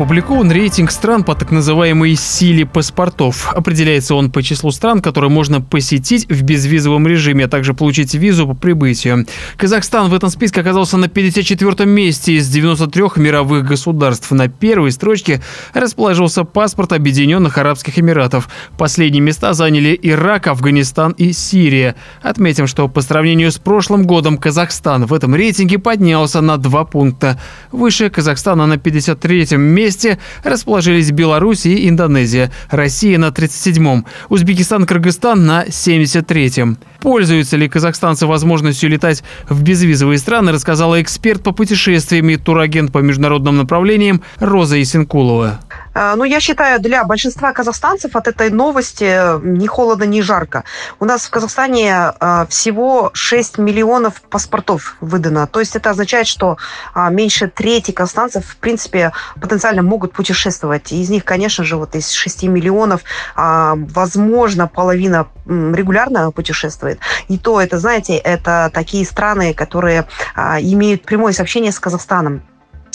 Опубликован рейтинг стран по так называемой силе паспортов. Определяется он по числу стран, которые можно посетить в безвизовом режиме, а также получить визу по прибытию. Казахстан в этом списке оказался на 54-м месте из 93 мировых государств. На первой строчке расположился паспорт Объединенных Арабских Эмиратов. Последние места заняли Ирак, Афганистан и Сирия. Отметим, что по сравнению с прошлым годом Казахстан в этом рейтинге поднялся на два пункта. Выше Казахстана на 53-м месте месте расположились Беларусь и Индонезия, Россия на 37-м, Узбекистан, Кыргызстан на 73-м. Пользуются ли казахстанцы возможностью летать в безвизовые страны, рассказала эксперт по путешествиям и турагент по международным направлениям Роза Исенкулова. А, ну, я считаю, для большинства казахстанцев от этой новости ни холодно, ни жарко. У нас в Казахстане а, всего 6 миллионов паспортов выдано. То есть это означает, что меньше трети казахстанцев, в принципе, потенциально могут путешествовать. Из них, конечно же, вот из 6 миллионов, возможно, половина регулярно путешествует. И то это, знаете, это такие страны, которые имеют прямое сообщение с Казахстаном.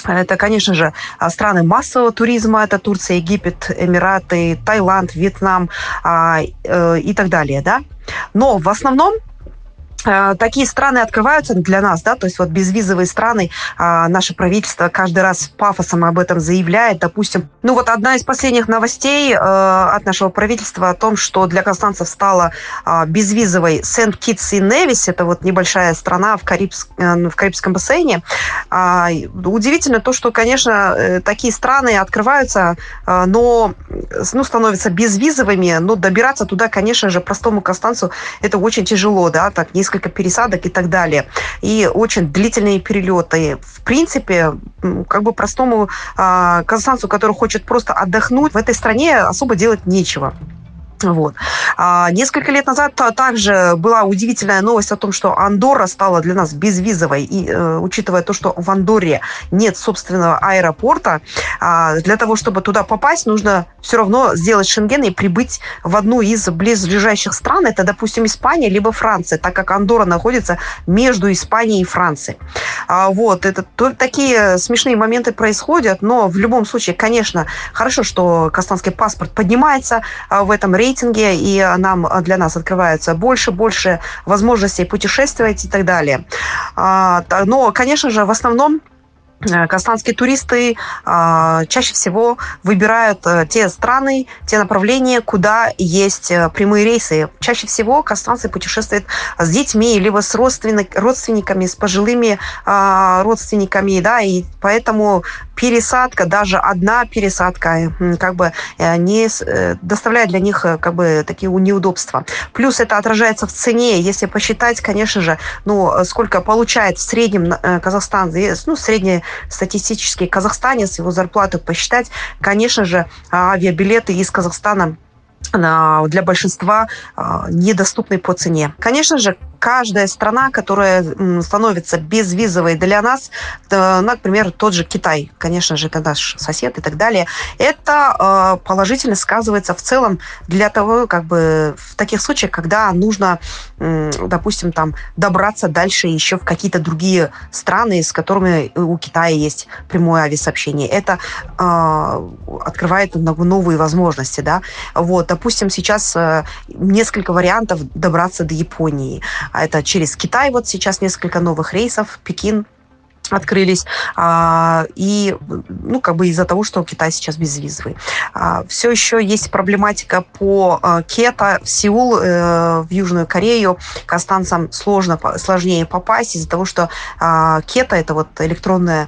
Это, конечно же, страны массового туризма. Это Турция, Египет, Эмираты, Таиланд, Вьетнам а, э, и так далее. Да? Но в основном такие страны открываются для нас, да, то есть вот безвизовые страны, а, наше правительство каждый раз пафосом об этом заявляет, допустим. Ну вот одна из последних новостей э, от нашего правительства о том, что для казахстанцев стала а, безвизовой Сент-Китс и Невис, это вот небольшая страна в, Карибс, э, в Карибском бассейне. А, удивительно то, что, конечно, такие страны открываются, но ну, становятся безвизовыми, но добираться туда, конечно же, простому казахстанцу это очень тяжело, да, так несколько несколько пересадок и так далее. И очень длительные перелеты. В принципе, как бы простому э, казахстанцу, который хочет просто отдохнуть, в этой стране особо делать нечего. Вот. А, несколько лет назад также была удивительная новость о том, что Андорра стала для нас безвизовой. И э, учитывая то, что в Андорре нет собственного аэропорта, а, для того, чтобы туда попасть, нужно все равно сделать шенген и прибыть в одну из близлежащих стран. Это, допустим, Испания либо Франция, так как Андорра находится между Испанией и Францией. А, вот. Это то, такие смешные моменты происходят, но в любом случае, конечно, хорошо, что казахстанский паспорт поднимается а, в этом рейтинге, рейтинге, нам, для нас открывается больше, больше возможностей путешествовать и так далее. А, но, конечно же, в основном казахстанские туристы э, чаще всего выбирают э, те страны, те направления, куда есть э, прямые рейсы. Чаще всего казахстанцы путешествуют с детьми, либо с родственник, родственниками, с пожилыми э, родственниками, да, и поэтому пересадка, даже одна пересадка, как бы э, не э, доставляет для них как бы такие неудобства. Плюс это отражается в цене. Если посчитать, конечно же, ну, сколько получает в среднем Казахстан, ну, средняя статистический казахстанец, его зарплату посчитать, конечно же, авиабилеты из Казахстана для большинства недоступны по цене. Конечно же, каждая страна, которая становится безвизовой для нас, например, тот же Китай, конечно же, это наш сосед и так далее, это э, положительно сказывается в целом для того, как бы в таких случаях, когда нужно, допустим, там добраться дальше еще в какие-то другие страны, с которыми у Китая есть прямое авиасообщение. Это э, открывает новые возможности, да. Вот, допустим, сейчас э, несколько вариантов добраться до Японии. А это через Китай вот сейчас несколько новых рейсов, Пекин, открылись, а, и, ну, как бы из-за того, что Китай сейчас безвизовый. А, все еще есть проблематика по Кета в Сеул, э, в Южную Корею. Казахстанцам сложно, сложнее попасть из-за того, что Кета – это вот электронное,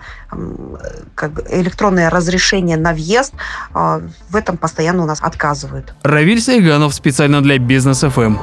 как электронное разрешение на въезд. В этом постоянно у нас отказывают. Равиль Сайганов специально для Бизнес ФМ.